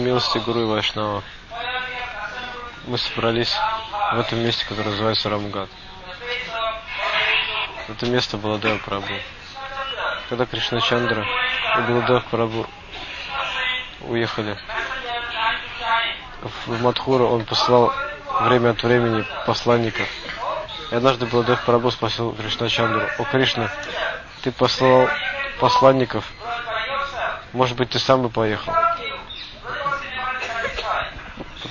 Милости Гуру и Вайшнава. Мы собрались в этом месте, которое называется Рамгат. Это место Баладева Прабу. Когда Кришна Чандра и Баладев Прабу уехали в Мадхуру, он послал время от времени посланников. И однажды Баладев Прабу спросил Кришна Чандру, «О, Кришна, ты послал посланников, может быть, ты сам бы поехал?»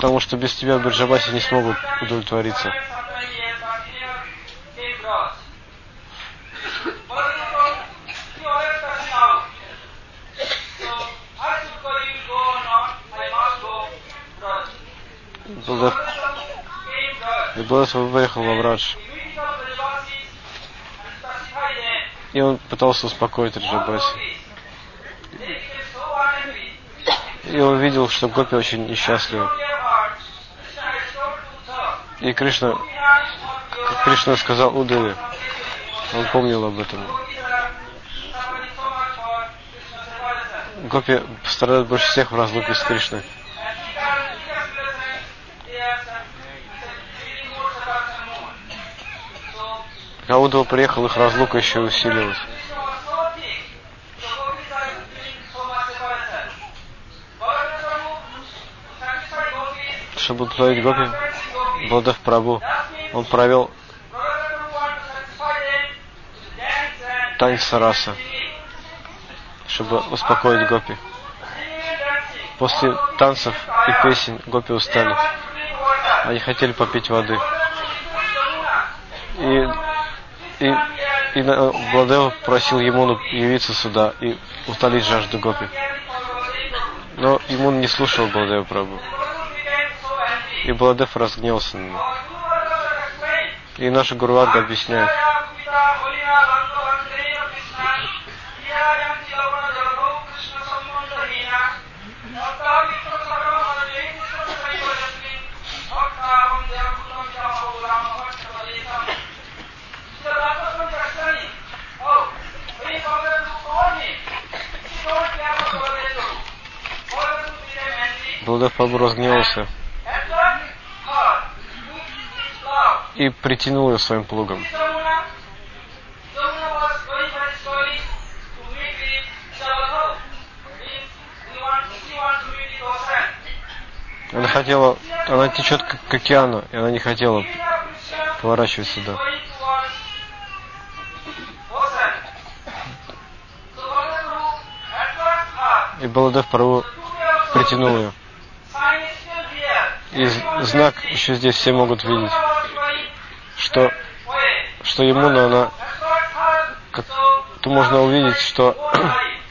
Потому что без тебя Бирджабаси не смогут удовлетвориться. Балдев, и Балдев выехал в Абрадж. И он пытался успокоить Раджабаси. И он видел, что Гопи очень несчастливы. И Кришна, Кришна сказал Удаве, он помнил об этом. Гопи страдают больше всех в разлуке с Кришной. Когда Удова приехал, их разлука еще усилилась. Чтобы удовлетворить Гопи, Бладав Прабу, он провел танец раса, чтобы успокоить Гопи. После танцев и песен Гопи устали. Они хотели попить воды. И и, и Бладева просил Емуну явиться сюда и утолить жажду Гопи. Но Емун не слушал Бладева Прабу. И Бладев разгневался на него. И наша Гурварга объясняет. Бладев Прабу разгневался и притянул ее своим плугом. Она хотела, она течет к, к океану, и она не хотела поворачивать сюда. И Баладев Прабу притянул ее. И знак еще здесь все могут видеть, что, что ему, она, как, то можно увидеть, что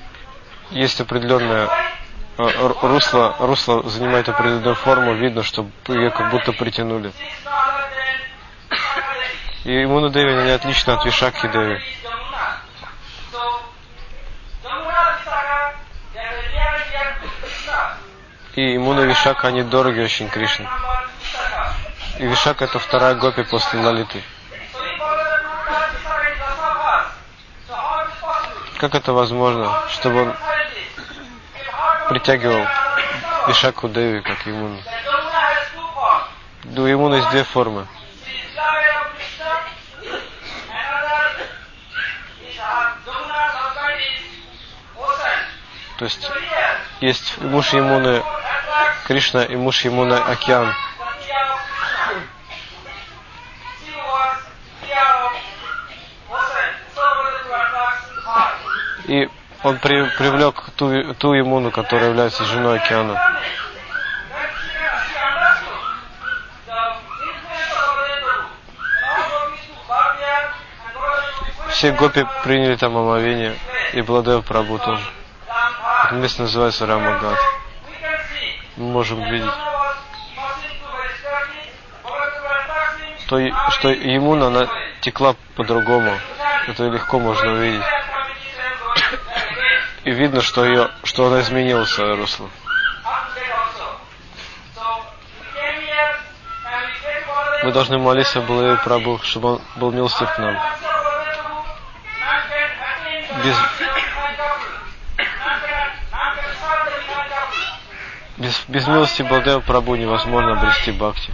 есть определенное русло, русло занимает определенную форму, видно, что ее как будто притянули. И ему на Деви они отлично от Вишакхи Деви. И ему на Вишака они дороги очень Кришне. И Вишак это вторая гопи после Лалиты. Как это возможно, чтобы он притягивал Вишаку Деви, как ему? У ему есть две формы. То есть есть муж Емуны Кришна и муж Емуна океан. И он при, привлек ту, ту Емуну, которая является женой океана. Все гопи приняли там омовение, и Бладев Прабу тоже. Это место называется Рамагат мы можем видеть, что, что ему она текла по-другому. Это легко можно увидеть. И видно, что, ее, что она изменила свое русло. Мы должны молиться Балаве Прабу, чтобы он был милостив к нам. Без, без, без милости Балдева Прабу невозможно обрести бхакти.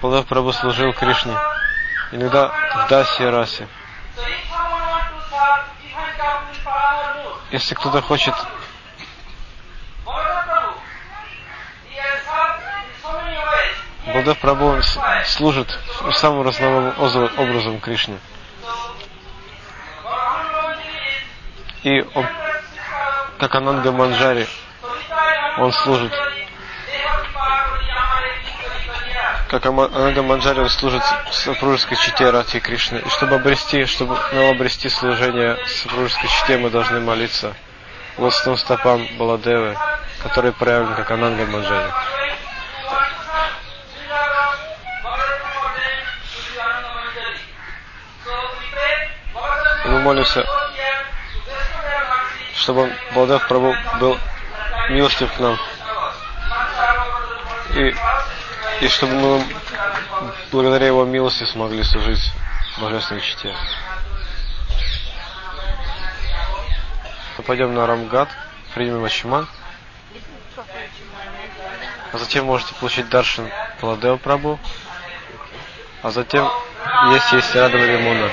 Балдев Прабу служил Кришне, иногда в Дасе и Расе. Если кто-то хочет Балдев Прабу служит самым разновым образом Кришне. И он, как Ананга Манджари, он служит как Анага Манджари служит супружеской чите Рати Кришны. И чтобы обрести, чтобы нам обрести служение супружеской чите, мы должны молиться лотосным стопам Баладевы, который проявлен как Ананга Манджари. Мы молимся, чтобы Балдев Прабу был милостив к нам. И и чтобы мы благодаря Его милости смогли служить Божественной чите. Пойдем на Рамгат, примем Ачиман, а затем можете получить Даршин Паладео Прабу, а затем есть есть Радова Лимона.